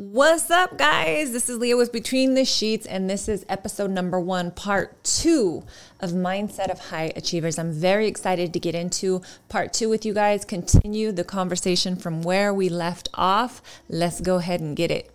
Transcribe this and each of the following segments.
What's up, guys? This is Lea with Between the Sheets, and this is episode number one, part two of Mindset of High Achievers. I'm very excited to get into part two with you guys, continue the conversation from where we left off. Let's go ahead and get it.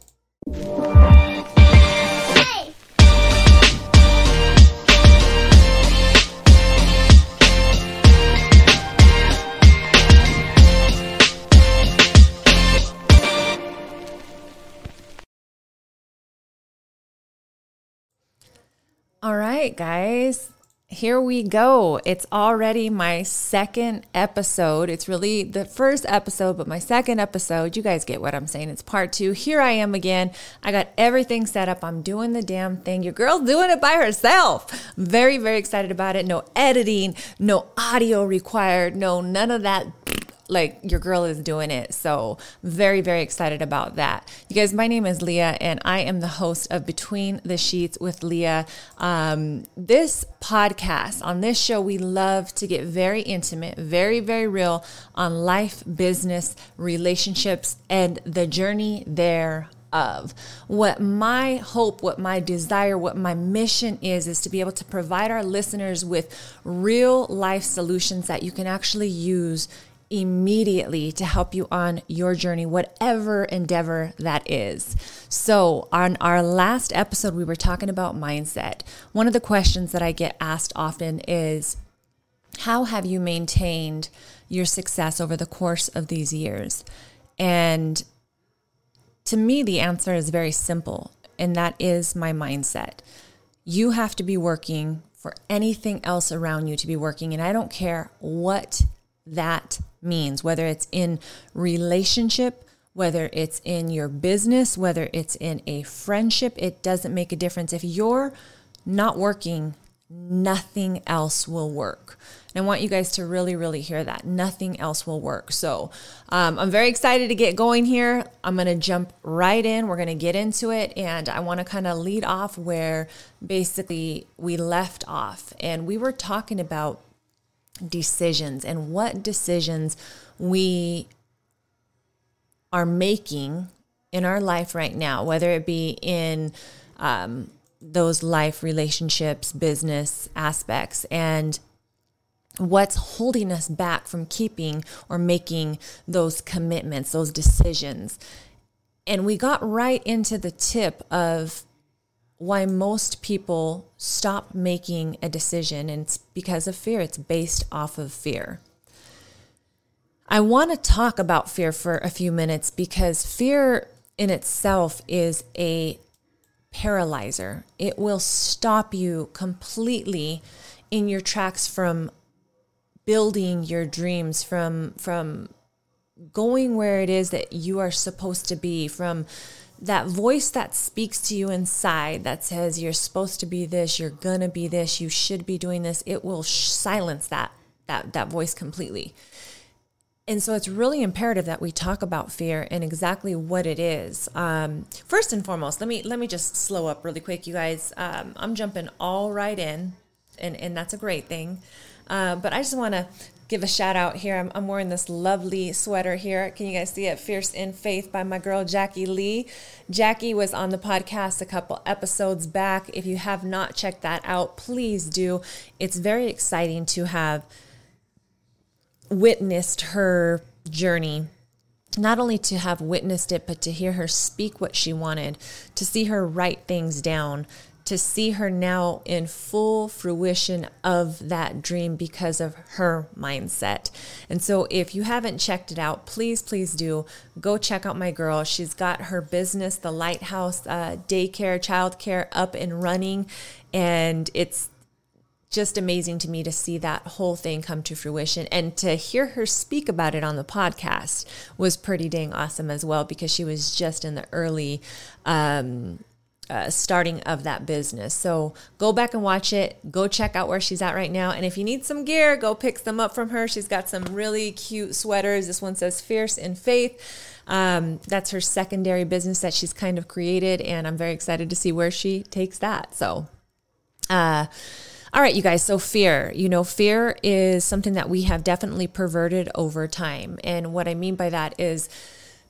All right, guys. Here we go. It's already my second episode. It's really the first episode, but my second episode. You guys get what I'm saying. It's part two. Here I am again. I got everything set up. I'm doing the damn thing. Your girl's doing it by herself. Very, very excited about it. No editing, no audio required, no none of that like your girl is doing it. So, very, very excited about that. You guys, my name is Lea, and I am the host of Between the Sheets with Lea. Um, this podcast, on this show, we love to get very intimate, very, very real on life, business, relationships, and the journey there of. What my hope, what my desire, what my mission is, is to be able to provide our listeners with real life solutions that you can actually use immediately to help you on your journey, whatever endeavor that is. So, on our last episode, we were talking about mindset. One of the questions that I get asked often is How have you maintained your success over the course of these years? And to me, the answer is very simple, and that is my mindset. You have to be working for anything else around you to be working. And I don't care what that means, whether it's in relationship, whether it's in your business, whether it's in a friendship, it doesn't make a difference. If you're not working, nothing else will work. And I want you guys to really, really hear that. Nothing else will work. So um, I'm very excited to get going here. I'm going to jump right in. We're going to get into it. And I want to kind of lead off where basically we left off. And we were talking about decisions and what decisions we are making in our life right now, whether it be in um, those life relationships, business aspects, and what's holding us back from keeping or making those commitments, those decisions. And we got right into the tip of why most people stop making a decision, and it's because of fear. It's based off of fear. I want to talk about fear for a few minutes because fear in itself is a paralyzer. It will stop you completely in your tracks from building your dreams, from from going where it is that you are supposed to be, from that voice that speaks to you inside that says you're supposed to be this, you're gonna be this, you should be doing this, it will sh- silence that that that voice completely. And so it's really imperative that we talk about fear and exactly what it is. Um, first and foremost, let me let me just slow up really quick, you guys. Um, I'm jumping all right in, and and that's a great thing. Uh, but I just want to give a shout out here. I'm, I'm, wearing this lovely sweater here. Can you guys see it? Fierce in Faith by my girl Jackie Lee. Jackie was on the podcast a couple episodes back. If you have not checked that out, please do. It's very exciting to have witnessed her journey not only to have witnessed it, but to hear her speak what she wanted, to see her write things down, to see her now in full fruition of that dream because of her mindset. And so, if you haven't checked it out, please, please do go check out my girl. She's got her business, the Lighthouse uh, Daycare, Childcare, up and running. And it's just amazing to me to see that whole thing come to fruition and to hear her speak about it on the podcast was pretty dang awesome as well because she was just in the early um, uh, starting of that business. So go back and watch it. Go check out where she's at right now. And if you need some gear, go pick some up from her. She's got some really cute sweaters. This one says Fierce in Faith. Um, that's her secondary business that she's kind of created. And I'm very excited to see where she takes that. So, uh, all right, you guys. So, fear, you know, fear is something that we have definitely perverted over time. And what I mean by that is,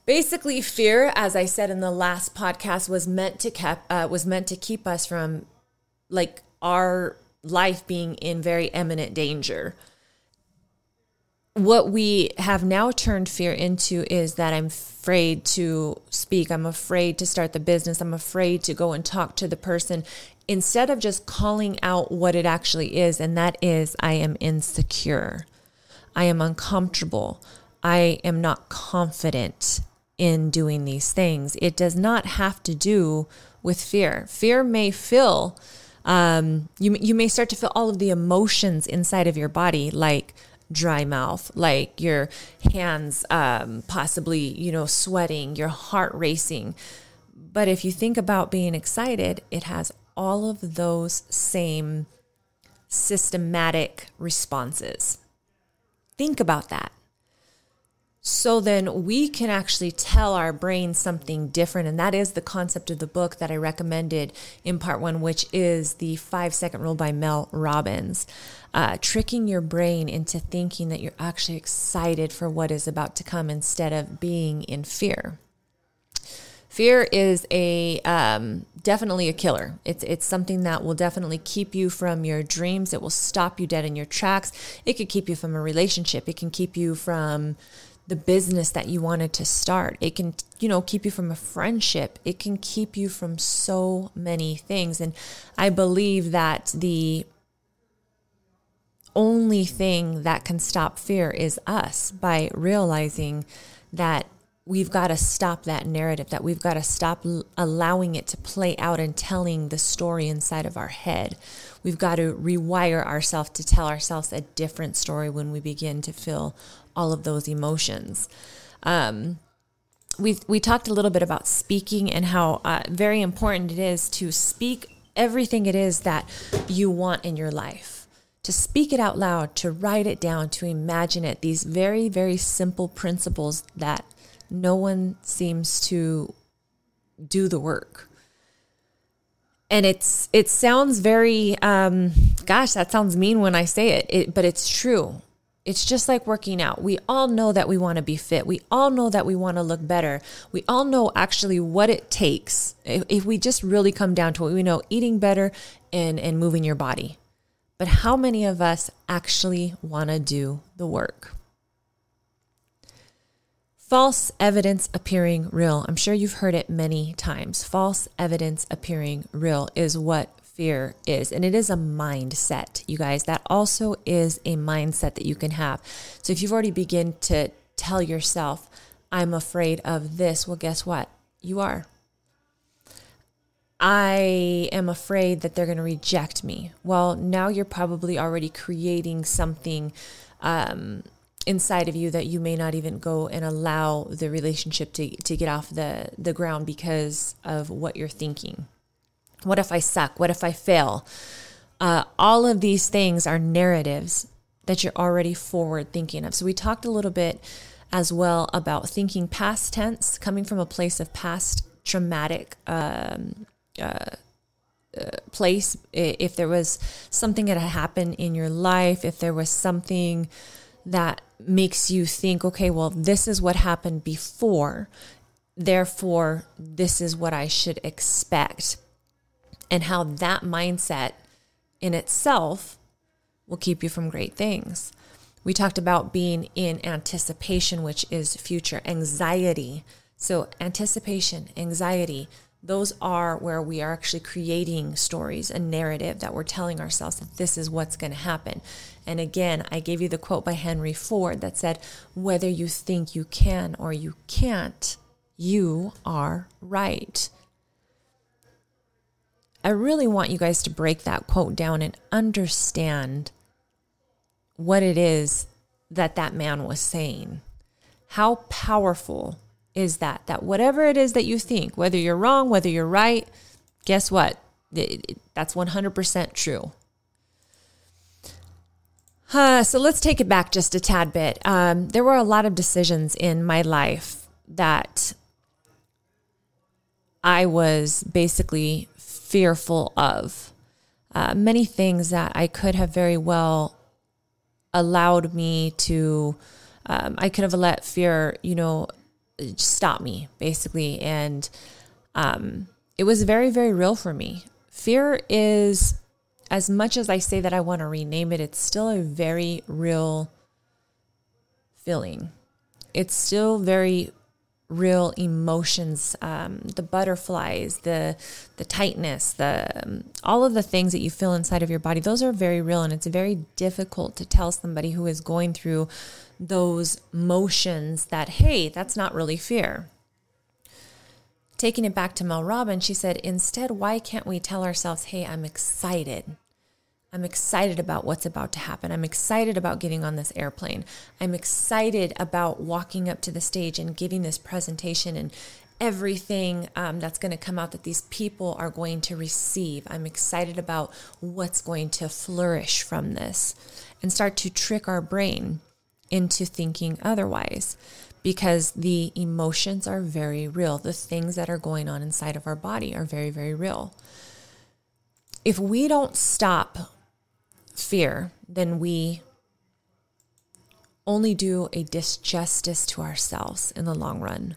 basically fear as i said in the last podcast was meant to keep uh, was meant to keep us from like our life being in very imminent danger what we have now turned fear into is that I'm afraid to speak. I'm afraid to start the business. I'm afraid to go and talk to the person instead of just calling out what it actually is. And that is, I am insecure. I am uncomfortable. I am not confident in doing these things. It does not have to do with fear. Fear may feel, um, you, you may start to feel all of the emotions inside of your body, like, dry mouth, like your hands um, possibly, you know, sweating, your heart racing. But if you think about being excited, it has all of those same systematic responses. Think about that. So then we can actually tell our brain something different. And that is the concept of the book that I recommended in part one, which is the five second rule by Mel Robbins. Uh, tricking your brain into thinking that you're actually excited for what is about to come instead of being in fear. Fear is a um, definitely a killer. It's it's something that will definitely keep you from your dreams. It will stop you dead in your tracks. It could keep you from a relationship. It can keep you from the business that you wanted to start. It can, you know, keep you from a friendship. It can keep you from so many things. And I believe that the only thing that can stop fear is us by realizing that we've got to stop that narrative, that we've got to stop allowing it to play out and telling the story inside of our head. We've got to rewire ourselves to tell ourselves a different story when we begin to feel all of those emotions. Um, we we talked a little bit about speaking and how uh, very important it is to speak everything it is that you want in your life. To speak it out loud, to write it down, to imagine it. These very very simple principles that no one seems to do the work. And it's it sounds very um, gosh, that sounds mean when I say it, it but it's true it's just like working out. We all know that we want to be fit. We all know that we want to look better. We all know actually what it takes. If, if, we just really come down to it, we know eating better and, and moving your body. But how many of us actually want to do the work? False evidence appearing real. I'm sure you've heard it many times. False evidence appearing real is what fear is. And it is a mindset, you guys. That also is a mindset that you can have. So if you've already begin to tell yourself, I'm afraid of this, well, guess what? You are. I am afraid that they're going to reject me. Well, now you're probably already creating something um, inside of you that you may not even go and allow the relationship to, to get off the, the ground because of what you're thinking. What if I suck? What if I fail? Uh, all of these things are narratives that you're already forward thinking of. So we talked a little bit as well about thinking past tense, coming from a place of past traumatic um, uh, uh, place. If there was something that happened in your life, if there was something that makes you think, okay, well, this is what happened before. Therefore, this is what I should expect and how that mindset in itself will keep you from great things. We talked about being in anticipation, which is future anxiety. So, anticipation, anxiety, those are where we are actually creating stories, a narrative that we're telling ourselves that this is what's going to happen. And again, I gave you the quote by Henry Ford that said, Whether you think you can or you can't, you are right. I really want you guys to break that quote down and understand what it is that that man was saying. How powerful is that? That whatever it is that you think, whether you're wrong, whether you're right, guess what? That's 100% true. Uh, so let's take it back just a tad bit. Um, there were a lot of decisions in my life that I was basically fearful of. Uh, many things that I could have very well allowed me to, um, I could have let fear, you know, stop me basically. And um, it was very very real for me. Fear is as much as i say that i want to rename it it's still a very real feeling. It's still very real emotions um, the butterflies the the tightness the um, all of the things that you feel inside of your body. Those are very real and it's very difficult to tell somebody who is going through those motions that hey that's not really fear taking it back to mel robbins she said instead why can't we tell ourselves hey i'm excited I'm excited about what's about to happen. I'm excited about getting on this airplane. I'm excited about walking up to the stage and giving this presentation and everything um, that's going to come out that these people are going to receive. I'm excited about what's going to flourish from this and start to trick our brain into thinking otherwise because the emotions are very real. The things that are going on inside of our body are very, very real. If we don't stop fear, then we only do a disjustice to ourselves in the long run.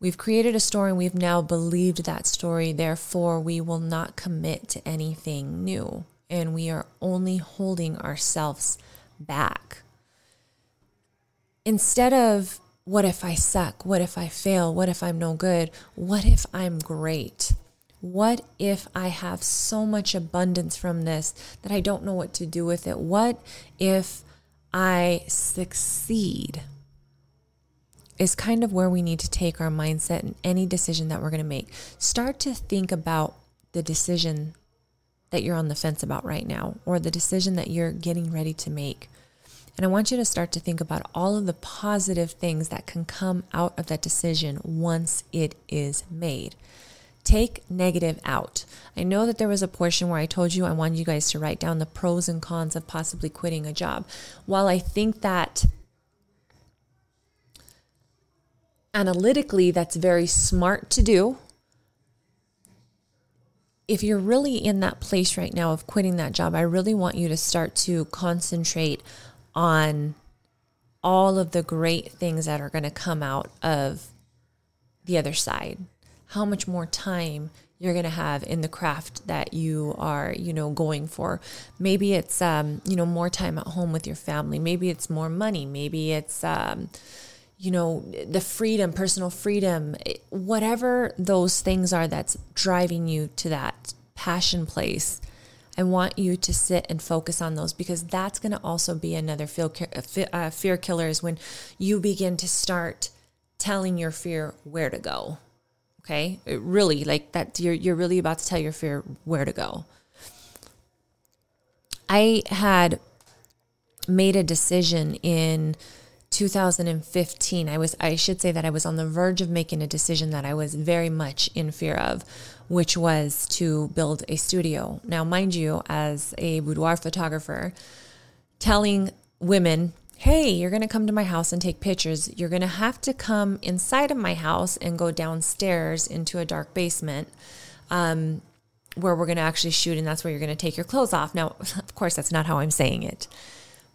We've created a story and we've now believed that story, therefore, we will not commit to anything new. And we are only holding ourselves back. Instead of, what if I suck? What if I fail? What if I'm no good? What if I'm great? What if I have so much abundance from this that I don't know what to do with it? What if I succeed? Is kind of where we need to take our mindset in any decision that we're going to make. Start to think about the decision that you're on the fence about right now, or the decision that you're getting ready to make. And I want you to start to think about all of the positive things that can come out of that decision once it is made. Take negative out. I know that there was a portion where I told you I wanted you guys to write down the pros and cons of possibly quitting a job. While I think that analytically that's very smart to do, if you're really in that place right now of quitting that job, I really want you to start to concentrate on all of the great things that are going to come out of the other side how much more time you're going to have in the craft that you are, you know, going for. Maybe it's, um, you know, more time at home with your family. Maybe it's more money. Maybe it's, um, you know, the freedom, personal freedom, whatever those things are that's driving you to that passion place. I want you to sit and focus on those because that's going to also be another uh, fear killer is when you begin to start telling your fear where to go Okay. It really like that. You're, you're really about to tell your fear where to go. I had made a decision in 2015. I was, I should say that I was on the verge of making a decision that I was very much in fear of, which was to build a studio. Now, mind you, as a boudoir photographer, telling women hey, you're going to come to my house and take pictures. You're going to have to come inside of my house and go downstairs into a dark basement um, where we're going to actually shoot, and that's where you're going to take your clothes off. Now, of course, that's not how I'm saying it.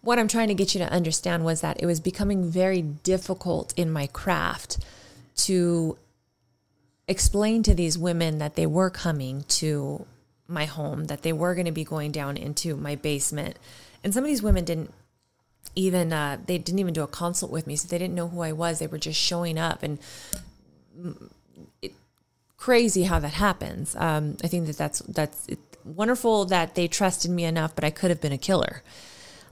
What I'm trying to get you to understand was that it was becoming very difficult in my craft to explain to these women that they were coming to my home, that they were going to be going down into my basement. And some of these women didn't even uh, they didn't even do a consult with me, so they didn't know who I was. They were just showing up, and it, crazy how that happens. Um, I think that that's that's wonderful that they trusted me enough, but I could have been a killer.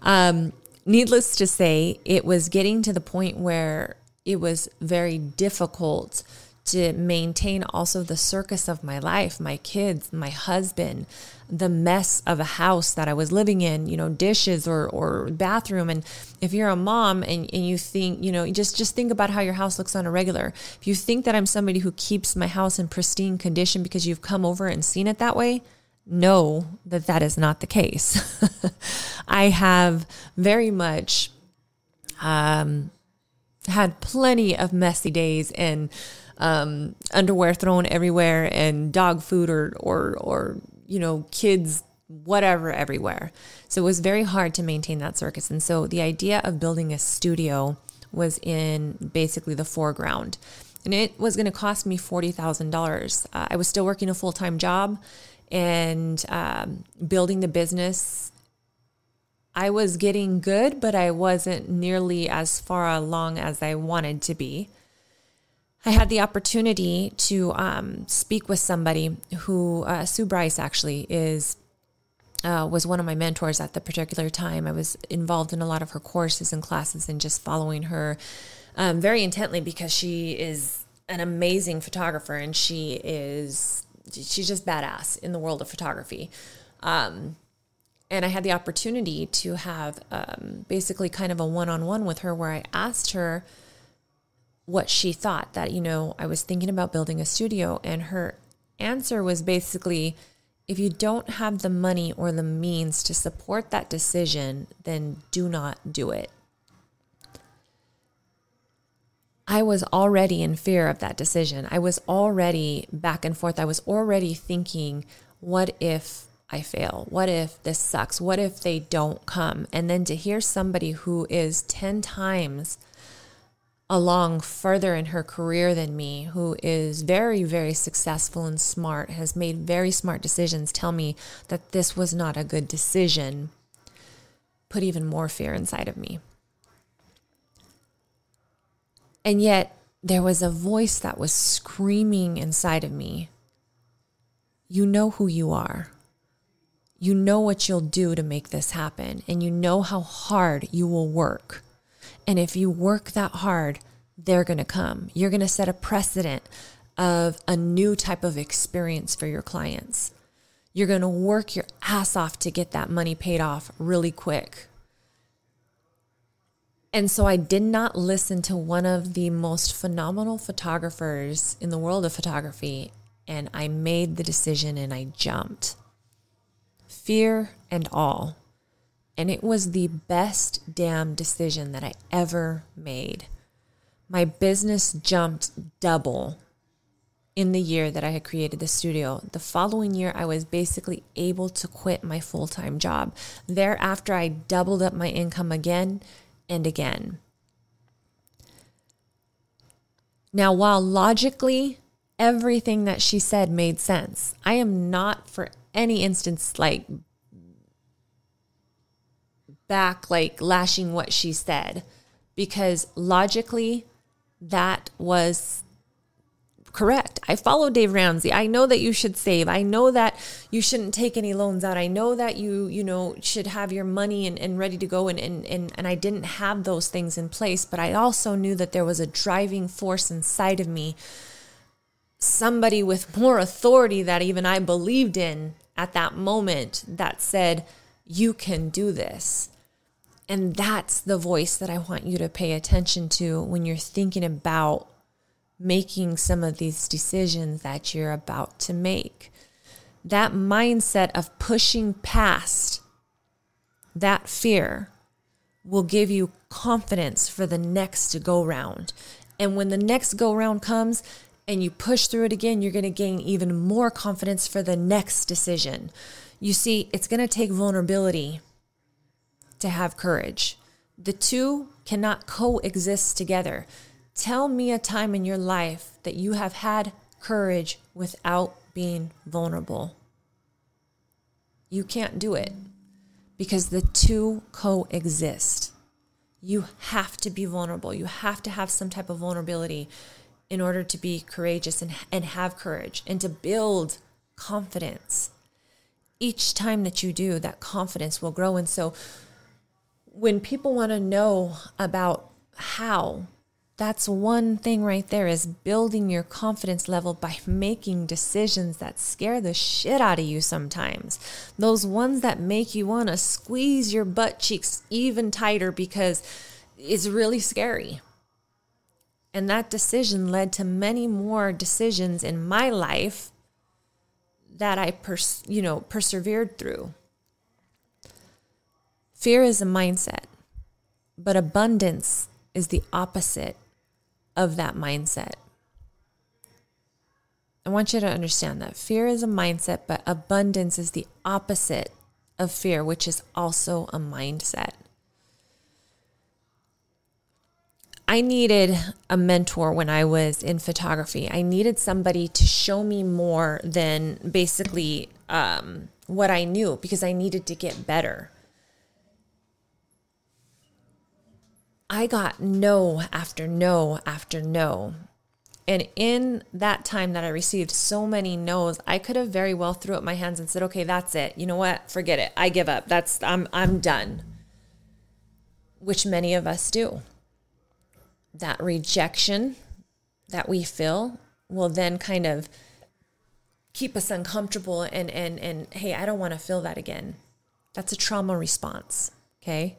Um, needless to say, it was getting to the point where it was very difficult to maintain also the circus of my life, my kids, my husband, the mess of a house that I was living in, you know, dishes or, or bathroom. And if you're a mom and, and you think, you know, just, just think about how your house looks on a regular. If you think that I'm somebody who keeps my house in pristine condition because you've come over and seen it that way, know that that is not the case. I have very much um, had plenty of messy days and um, underwear thrown everywhere and dog food or or or you know kids whatever everywhere. So it was very hard to maintain that circus. And so the idea of building a studio was in basically the foreground. And it was going to cost me $40,000. Uh, I was still working a full time job and um, building the business. I was getting good, but I wasn't nearly as far along as I wanted to be. I had the opportunity to um, speak with somebody who, uh, Sue Bryce actually, is uh, was one of my mentors at the particular time. I was involved in a lot of her courses and classes and just following her um, very intently because she is an amazing photographer and she is she's just badass in the world of photography. Um, and I had the opportunity to have um, basically kind of a one on one with her where I asked her what she thought that, you know, I was thinking about building a studio. And her answer was basically, if you don't have the money or the means to support that decision, then do not do it. I was already in fear of that decision. I was already back and forth. I was already thinking, what if I fail? What if this sucks? What if they don't come? And then to hear somebody who is 10 times along further in her career than me, who is very, very successful and smart, has made very smart decisions, tell me that this was not a good decision, put even more fear inside of me. And yet, there was a voice that was screaming inside of me You know who you are. You know what you'll do to make this happen, and you know how hard you will work and if you work that hard, they're going to come. You're going to set a precedent of a new type of experience for your clients. You're going to work your ass off to get that money paid off really quick. And so I did not listen to one of the most phenomenal photographers in the world of photography. And I made the decision and I jumped. Fear and all. And it was the best damn decision that I ever made. My business jumped double in the year that I had created the studio. The following year, I was basically able to quit my full time job. Thereafter, I doubled up my income again and again. Now, while logically everything that she said made sense, I am not for any instance like back like lashing what she said because logically that was correct. I follow Dave Ramsey. I know that you should save. I know that you shouldn't take any loans out. I know that you, you know, should have your money and, and ready to go. And, and, and, and I didn't have those things in place, but I also knew that there was a driving force inside of me, somebody with more authority that even I believed in at that moment that said, you can do this. And that's the voice that I want you to pay attention to when you're thinking about making some of these decisions that you're about to make. That mindset of pushing past that fear will give you confidence for the next go round. And when the next go round comes and you push through it again, you're going to gain even more confidence for the next decision. You see, it's going to take vulnerability to have courage. The two cannot coexist together. Tell me a time in your life that you have had courage without being vulnerable. You can't do it because the two coexist. You have to be vulnerable. You have to have some type of vulnerability in order to be courageous and, and have courage and to build confidence. Each time that you do, that confidence will grow. And so, when people want to know about how, that's one thing right there is building your confidence level by making decisions that scare the shit out of you sometimes. Those ones that make you want to squeeze your butt cheeks even tighter because it's really scary. And that decision led to many more decisions in my life that I pers- you know persevered through. Fear is a mindset, but abundance is the opposite of that mindset. I want you to understand that fear is a mindset, but abundance is the opposite of fear, which is also a mindset. I needed a mentor when I was in photography. I needed somebody to show me more than basically um, what I knew because I needed to get better. I got no after no after no. And in that time that I received so many no's, I could have very well threw up my hands and said, "Okay, that's it. You know what? Forget it. I give up. That's I'm I'm done." Which many of us do. That rejection that we feel will then kind of keep us uncomfortable and and and hey, I don't want to feel that again. That's a trauma response, okay?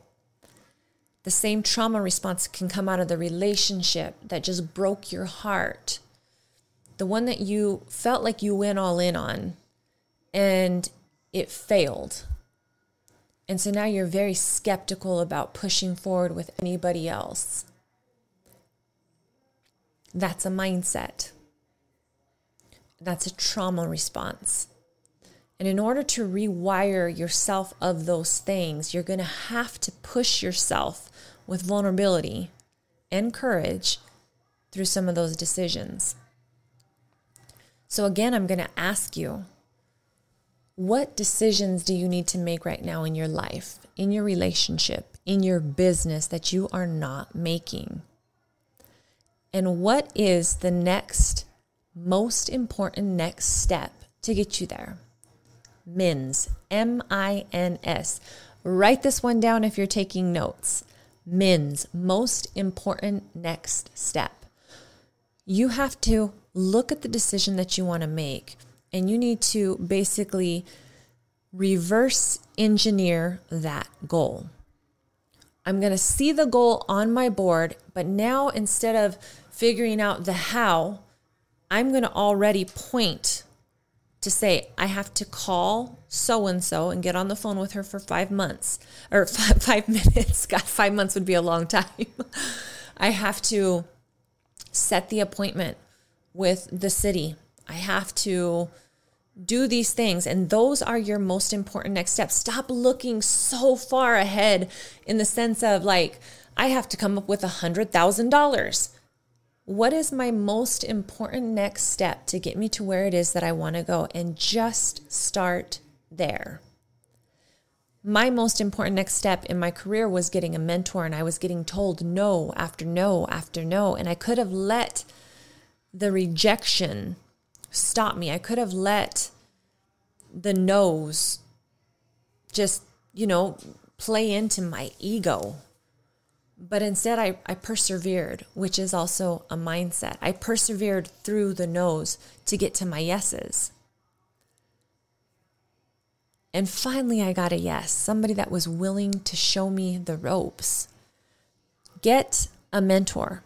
The same trauma response can come out of the relationship that just broke your heart. The one that you felt like you went all in on and it failed. And so now you're very skeptical about pushing forward with anybody else. That's a mindset. That's a trauma response. And in order to rewire yourself of those things, you're going to have to push yourself with vulnerability and courage through some of those decisions. So, again, I'm going to ask you what decisions do you need to make right now in your life, in your relationship, in your business that you are not making? And what is the next most important next step to get you there? MINS, M I N S. Write this one down if you're taking notes. MINS, most important next step. You have to look at the decision that you want to make and you need to basically reverse engineer that goal. I'm going to see the goal on my board, but now instead of figuring out the how, I'm going to already point to say, I have to call so and so and get on the phone with her for five months or five, five minutes. God, five months would be a long time. I have to set the appointment with the city. I have to do these things. And those are your most important next steps. Stop looking so far ahead in the sense of like, I have to come up with a $100,000. What is my most important next step to get me to where it is that I want to go? And just start there. My most important next step in my career was getting a mentor, and I was getting told no after no after no. And I could have let the rejection stop me. I could have let the no's just, you know, play into my ego but instead, I, I persevered, which is also a mindset. I persevered through the no's to get to my yeses. And finally, I got a yes, somebody that was willing to show me the ropes. Get a mentor.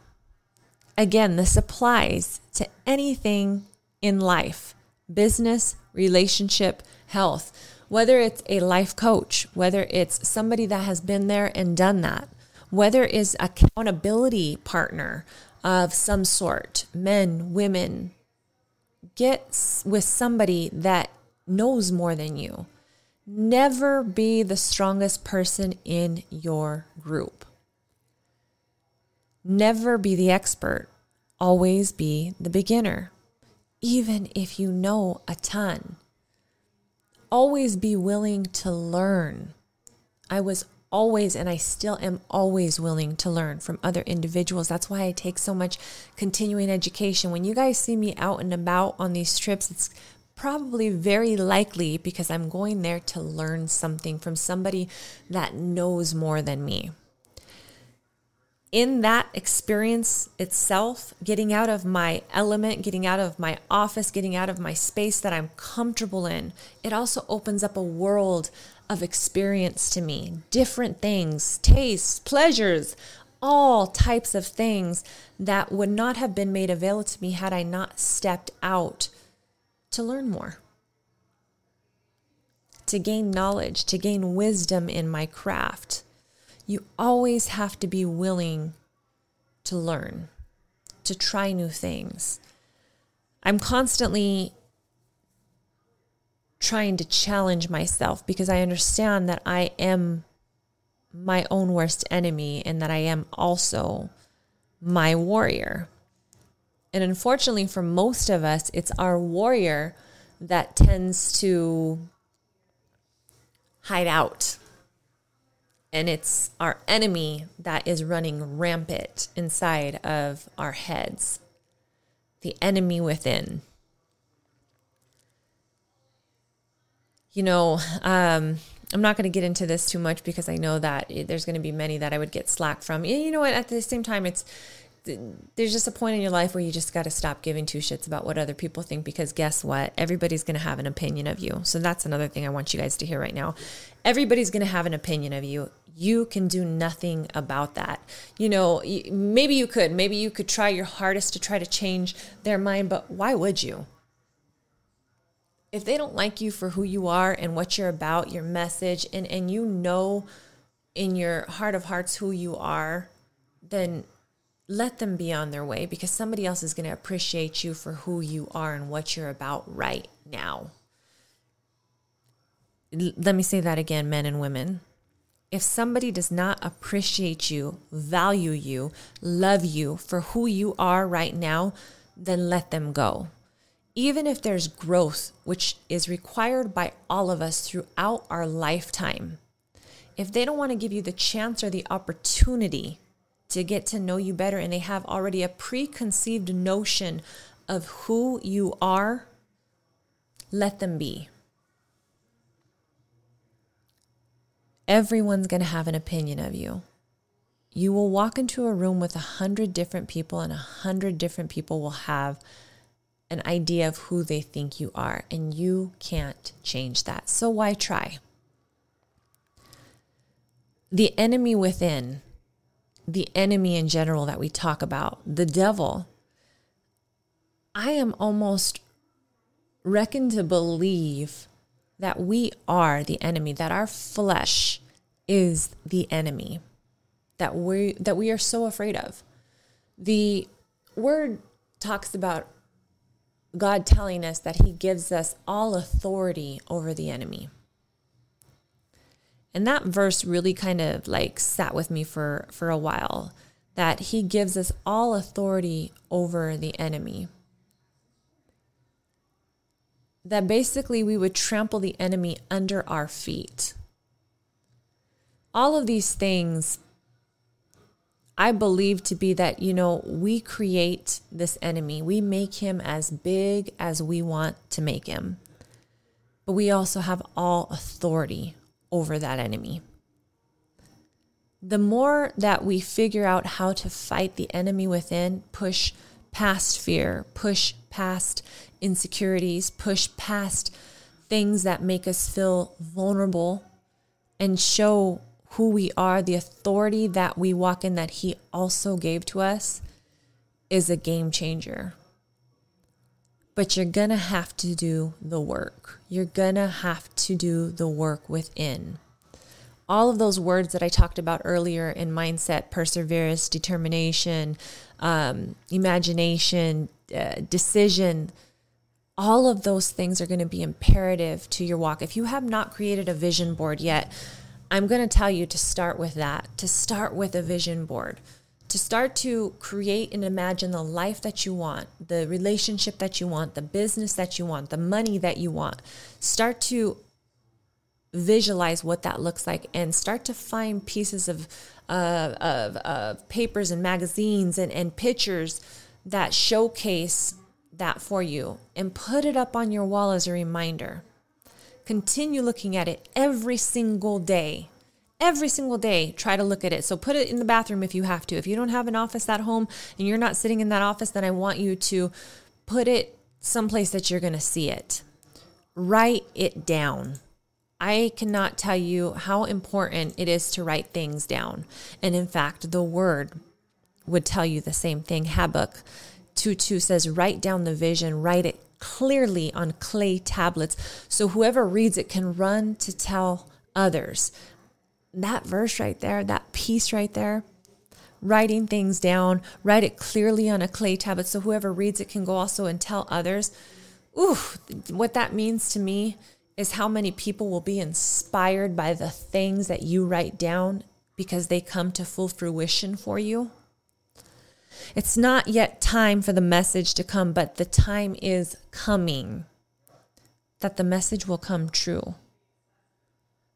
Again, this applies to anything in life business, relationship, health, whether it's a life coach, whether it's somebody that has been there and done that whether is accountability partner of some sort, men, women, get with somebody that knows more than you. Never be the strongest person in your group. Never be the expert. Always be the beginner, even if you know a ton. Always be willing to learn. I was always, and I still am always willing to learn from other individuals. That's why I take so much continuing education. When you guys see me out and about on these trips, it's probably very likely because I'm going there to learn something from somebody that knows more than me. In that experience itself, getting out of my element, getting out of my office, getting out of my space that I'm comfortable in, it also opens up a world of experience to me different things, tastes, pleasures, all types of things that would not have been made available to me had I not stepped out to learn more, to gain knowledge, to gain wisdom in my craft. You always have to be willing to learn, to try new things. I'm constantly trying to challenge myself because I understand that I am my own worst enemy and that I am also my warrior. And unfortunately, for most of us, it's our warrior that tends to hide out. And it's our enemy that is running rampant inside of our heads. The enemy within. You know, um, I'm not going to get into this too much because I know that there's going to be many that I would get slack from. You know what? At the same time, it's there's just a point in your life where you just got to stop giving two shits about what other people think because guess what? Everybody's going to have an opinion of you. So that's another thing I want you guys to hear right now. Everybody's going to have an opinion of you. You can do nothing about that. You know, maybe you could. Maybe you could try your hardest to try to change their mind, but why would you? If they don't like you for who you are and what you're about, your message, and, and you know in your heart of hearts who you are, then let them be on their way because somebody else is going to appreciate you for who you are and what you're about right now. Let me say that again, men and women. If somebody does not appreciate you, value you, love you for who you are right now, then let them go even if there's growth, which is required by all of us throughout our lifetime, if they don't want to give you the chance or the opportunity to get to know you better and they have already a preconceived notion of who you are, let them be. Everyone's going to have an opinion of you. You will walk into a room with a hundred different people, and a hundred different people will have an idea of who they think you are, and you can't change that. So why try? The enemy within, the enemy in general that we talk about, the devil, I am almost reckoned to believe that we are the enemy, that our flesh is the enemy that we that we are so afraid of. The word talks about God telling us that He gives us all authority over the enemy. And that verse really kind of like sat with me for, for a while that He gives us all authority over the enemy. That basically we would trample the enemy under our feet. All of these things I believe to be that, you know, we create this enemy. We make him as big as we want to make him. But we also have all authority over that enemy. The more that we figure out how to fight the enemy within, push past fear, push past insecurities, push past things that make us feel vulnerable, and show who we are, the authority that we walk in that He also gave to us, is a game changer. But you're going to have to do the work. You're going to have to do the work within. All of those words that I talked about earlier in mindset, perseverance, determination, um, imagination, uh, decision, all of those things are going to be imperative to your walk. If you have not created a vision board yet, I'm going to tell you to start with that, to start with a vision board, to start to create and imagine the life that you want, the relationship that you want, the business that you want, the money that you want. Start to visualize what that looks like and start to find pieces of, uh, of, of papers and magazines and, and pictures that showcase that for you and put it up on your wall as a reminder. Continue looking at it every single day. Every single day, try to look at it. So put it in the bathroom if you have to. If you don't have an office at home and you're not sitting in that office, then I want you to put it someplace that you're going to see it. Write it down. I cannot tell you how important it is to write things down. And in fact, the word would tell you the same thing. Habakkuk 2 2 says, Write down the vision, write it clearly on clay tablets so whoever reads it can run to tell others. That verse right there, that piece right there, writing things down, write it clearly on a clay tablet so whoever reads it can go also and tell others. Ooh, what that means to me is how many people will be inspired by the things that you write down because they come to full fruition for you. It's not yet time for the message to come, but the time is coming that the message will come true.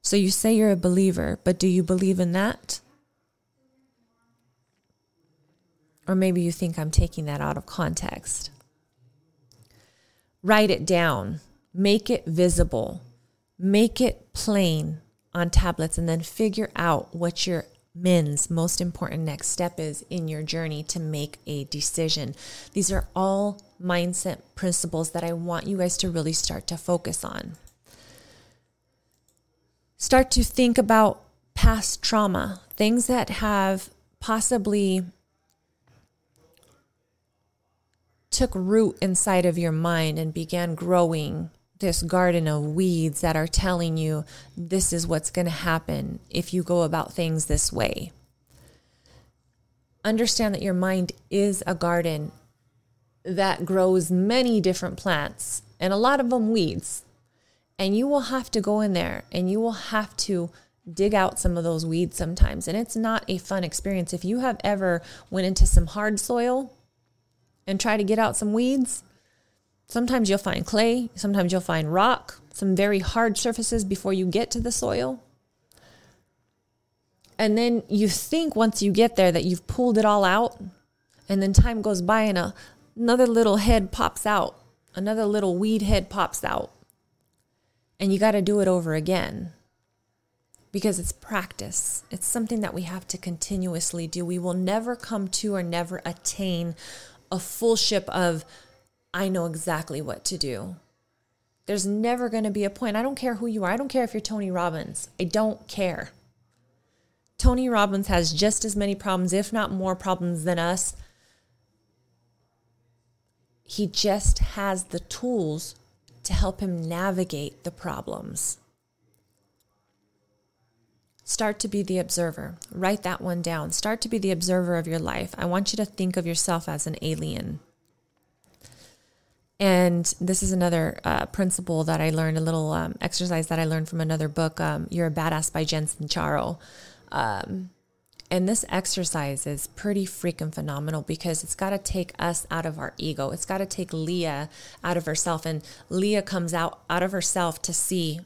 So you say you're a believer, but do you believe in that? Or maybe you think I'm taking that out of context. Write it down, make it visible, make it plain on tablets, and then figure out what your men's most important next step is in your journey to make a decision. These are all mindset principles that I want you guys to really start to focus on. Start to think about past trauma, things that have possibly took root inside of your mind and began growing this garden of weeds that are telling you this is what's going to happen if you go about things this way. Understand that your mind is a garden that grows many different plants and a lot of them weeds. And you will have to go in there and you will have to dig out some of those weeds sometimes. And it's not a fun experience. If you have ever went into some hard soil and try to get out some weeds, Sometimes you'll find clay, sometimes you'll find rock, some very hard surfaces before you get to the soil. And then you think once you get there that you've pulled it all out, and then time goes by and a, another little head pops out, another little weed head pops out. And you got to do it over again because it's practice. It's something that we have to continuously do. We will never come to or never attain a full ship of I know exactly what to do. There's never going to be a point. I don't care who you are. I don't care if you're Tony Robbins. I don't care. Tony Robbins has just as many problems, if not more problems than us. He just has the tools to help him navigate the problems. Start to be the observer. Write that one down. Start to be the observer of your life. I want you to think of yourself as an alien. And this is another uh, principle that I learned, a little um, exercise that I learned from another book, um, You're a Badass by Jen Sincero. Um, and this exercise is pretty freaking phenomenal because it's got to take us out of our ego. It's got to take Lea out of herself. And Lea comes out, out of herself to see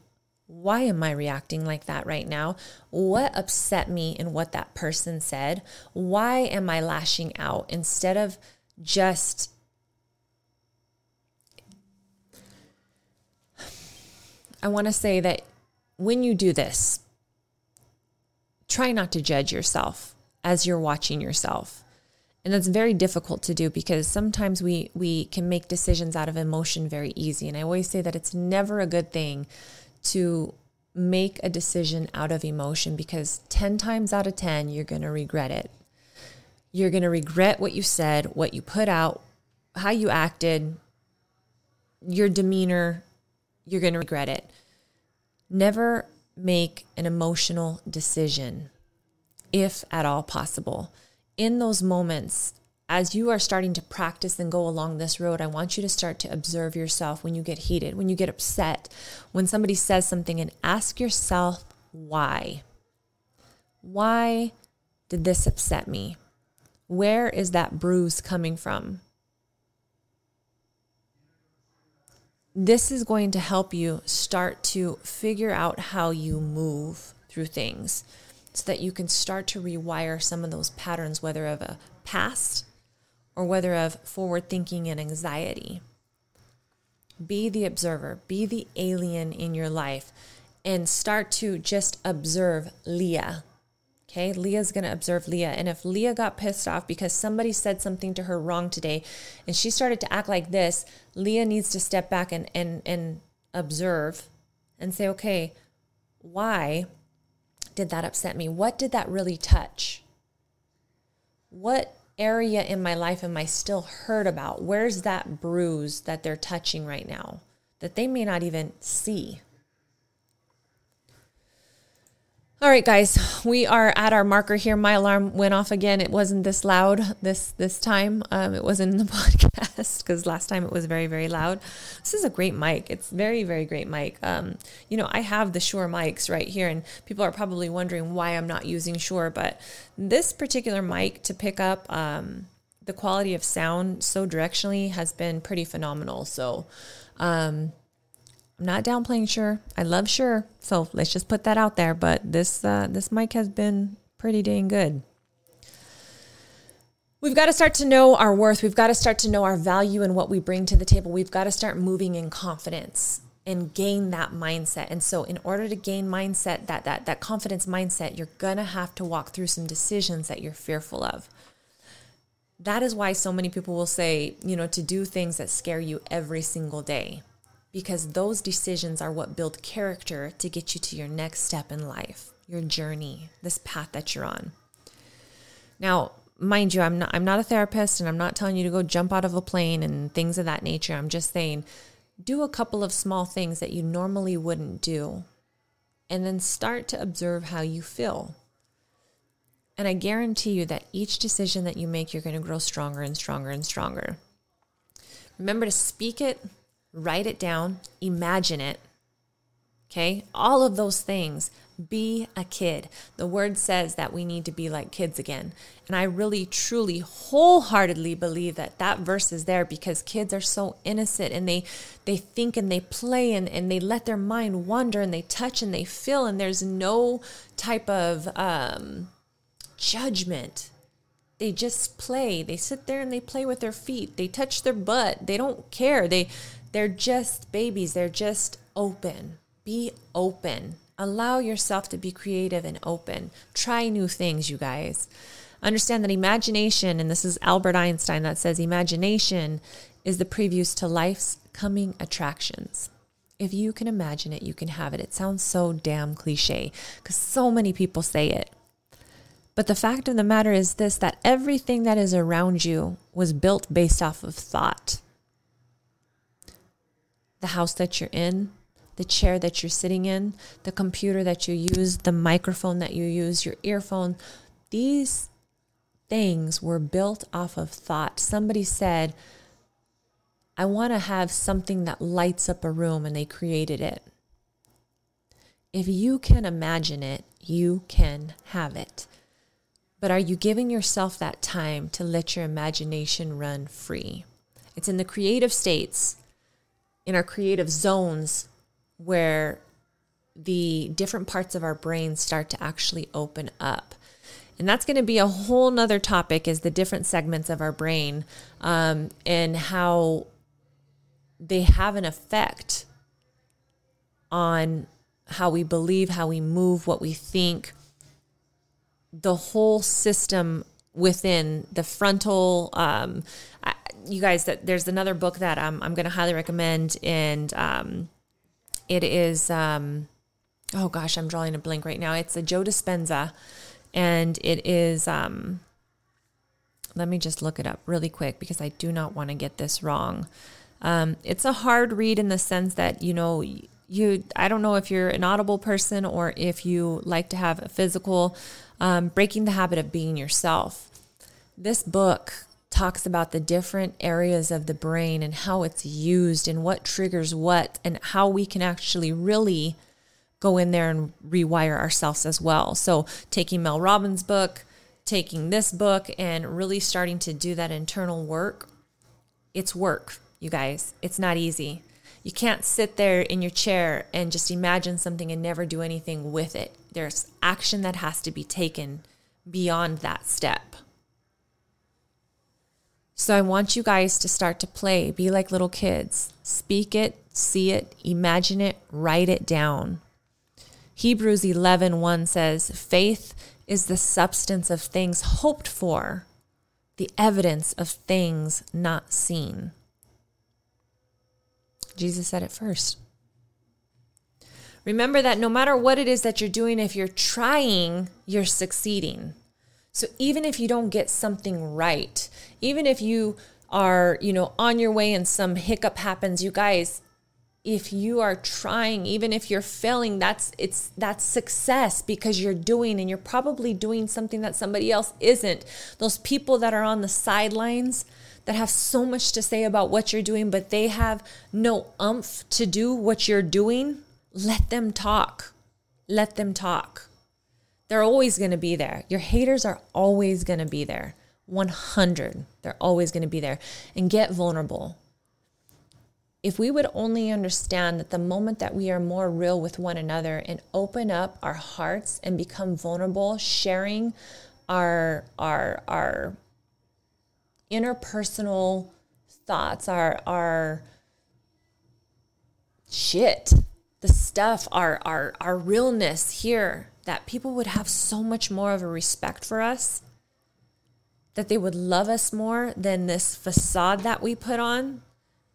why am I reacting like that right now? What upset me in what that person said? Why am I lashing out instead of just I want to say that when you do this, try not to judge yourself as you're watching yourself. And that's very difficult to do because sometimes we we can make decisions out of emotion very easy. And I always say that it's never a good thing to make a decision out of emotion because 10 times out of 10 you're going to regret it. You're going to regret what you said, what you put out, how you acted, your demeanor, you're going to regret it. Never make an emotional decision, if at all possible. In those moments, as you are starting to practice and go along this road, I want you to start to observe yourself when you get heated, when you get upset, when somebody says something, and ask yourself why. Why did this upset me? Where is that bruise coming from? This is going to help you start to figure out how you move through things so that you can start to rewire some of those patterns, whether of a past or whether of forward thinking and anxiety. Be the observer, be the alien in your life, and start to just observe Lea Okay, Lea's going to observe Lea. And if Lea got pissed off because somebody said something to her wrong today and she started to act like this, Lea needs to step back and, and, and observe and say, okay, why did that upset me? What did that really touch? What area in my life am I still hurt about? Where's that bruise that they're touching right now that they may not even see? All right, guys, we are at our marker here. My alarm went off again. It wasn't this loud this this time. Um, it wasn't in the podcast because last time it was very very loud. This is a great mic. It's very very great mic. Um, you know, I have the Shure mics right here, and people are probably wondering why I'm not using Shure. But this particular mic to pick up um, the quality of sound so directionally has been pretty phenomenal. So, um, Not downplaying Shure. I love Shure. so let's just put that out there. But this uh, this mic has been pretty dang good. We've got to start to know our worth. We've got to start to know our value and what we bring to the table. We've got to start moving in confidence and gain that mindset. And so in order to gain mindset, that that that confidence mindset, you're going to have to walk through some decisions that you're fearful of. That is why so many people will say, you know, to do things that scare you every single day. Because those decisions are what build character to get you to your next step in life, your journey, this path that you're on. Now, mind you, I'm not I'm not a therapist and I'm not telling you to go jump out of a plane and things of that nature. I'm just saying do a couple of small things that you normally wouldn't do and then start to observe how you feel. And I guarantee you that each decision that you make, you're going to grow stronger and stronger and stronger. Remember to speak it, write it down, imagine it. Okay? All of those things be a kid. The word says that we need to be like kids again. And I really, truly, wholeheartedly believe that that verse is there because kids are so innocent and they, they think and they play and, and they let their mind wander and they touch and they feel, and there's no type of um, judgment. They just play. They sit there and they play with their feet. They touch their butt. They don't care. They they're just babies. They're just open. Be open Allow yourself to be creative and open. Try new things, you guys. Understand that imagination, and this is Albert Einstein that says imagination is the previews to life's coming attractions. If you can imagine it, you can have it. It sounds so damn cliche because so many people say it. But the fact of the matter is this that everything that is around you was built based off of thought. The house that you're in, the chair that you're sitting in, the computer that you use, the microphone that you use, your earphone. These things were built off of thought. Somebody said, I want to have something that lights up a room, and they created it. If you can imagine it, you can have it. But are you giving yourself that time to let your imagination run free? It's in the creative states, in our creative zones, where the different parts of our brain start to actually open up. And that's going to be a whole nother topic is the different segments of our brain um, and how they have an effect on how we believe, how we move, what we think, the whole system within the frontal. Um, I, you guys, that there's another book that um, I'm going to highly recommend, and um, it is, um, oh gosh, I'm drawing a blank right now. It's a Joe Dispenza, and it is, um, let me just look it up really quick because I do not want to get this wrong. Um, it's a hard read in the sense that, you know, you, I don't know if you're an audible person or if you like to have a physical, um, breaking the habit of being yourself. This book talks about the different areas of the brain and how it's used and what triggers what and how we can actually really go in there and rewire ourselves as well. So, taking Mel Robbins' book, taking this book, and really starting to do that internal work, it's work, you guys. It's not easy. You can't sit there in your chair and just imagine something and never do anything with it. There's action that has to be taken beyond that step. So I want you guys to start to play, be like little kids. Speak it, see it, imagine it, write it down. Hebrews 11 1 says, Faith is the substance of things hoped for, the evidence of things not seen. Jesus said it first. Remember that no matter what it is that you're doing, if you're trying, you're succeeding. So even if you don't get something right, even if you are, you know, on your way and some hiccup happens, you guys, if you are trying, even if you're failing, that's it's that's success because you're doing and you're probably doing something that somebody else isn't. Those people that are on the sidelines that have so much to say about what you're doing, but they have no umph to do what you're doing, let them talk. Let them talk. They're always going to be there. Your haters are always going to be there. 100. They're always going to be there. And get vulnerable. If we would only understand that the moment that we are more real with one another and open up our hearts and become vulnerable, sharing our our our interpersonal thoughts, our our shit, the stuff, our our our realness here, that people would have so much more of a respect for us, that they would love us more than this facade that we put on.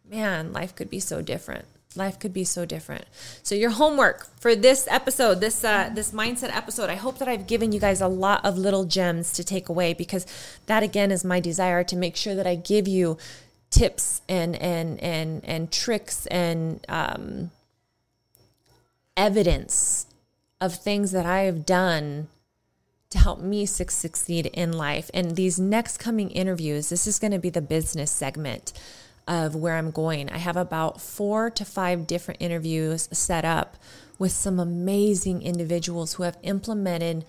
Man, life could be so different life could be so different. So your homework for this episode, this uh, this mindset episode, I hope that I've given you guys a lot of little gems to take away because that again is my desire to make sure that I give you tips and and and and tricks and um, evidence of things that I have done to help me succeed in life. And these next coming interviews, this is going to be the business segment of where I'm going. I have about four to five different interviews set up with some amazing individuals who have implemented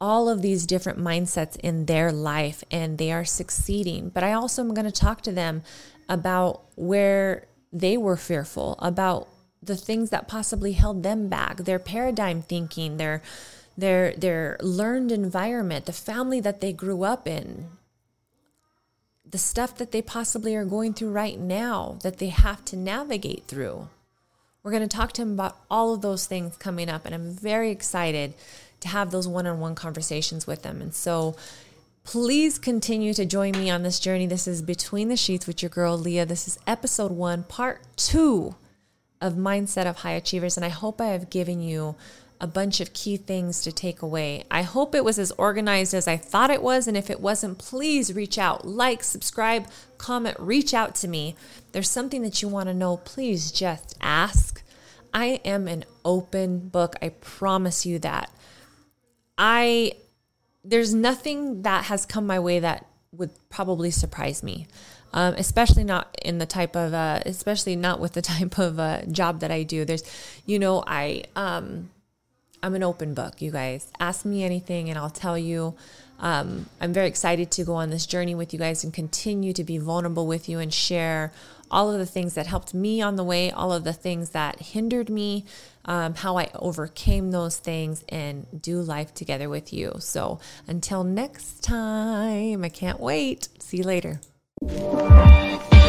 all of these different mindsets in their life and they are succeeding. But I also am going to talk to them about where they were fearful, about the things that possibly held them back, their paradigm thinking, their their their learned environment, the family that they grew up in, the stuff that they possibly are going through right now that they have to navigate through. We're going to talk to him about all of those things coming up, and I'm very excited to have those one on one conversations with them. And so, please continue to join me on this journey. This is Between the Sheets with your girl, Lea. This is episode one, part two of Mindset of High Achievers. And I hope I have given you a bunch of key things to take away. I hope it was as organized as I thought it was. And if it wasn't, please reach out, like, subscribe, comment, reach out to me. There's something that you want to know, please just ask. I am an open book. I promise you that. I, there's nothing that has come my way that would probably surprise me. Um, especially not in the type of, uh, especially not with the type of uh, job that I do. There's, you know, I, um, I'm an open book, you guys. Ask me anything and I'll tell you. Um, I'm very excited to go on this journey with you guys and continue to be vulnerable with you and share all of the things that helped me on the way, all of the things that hindered me, um, how I overcame those things, and do life together with you. So until next time, I can't wait. See you later. Música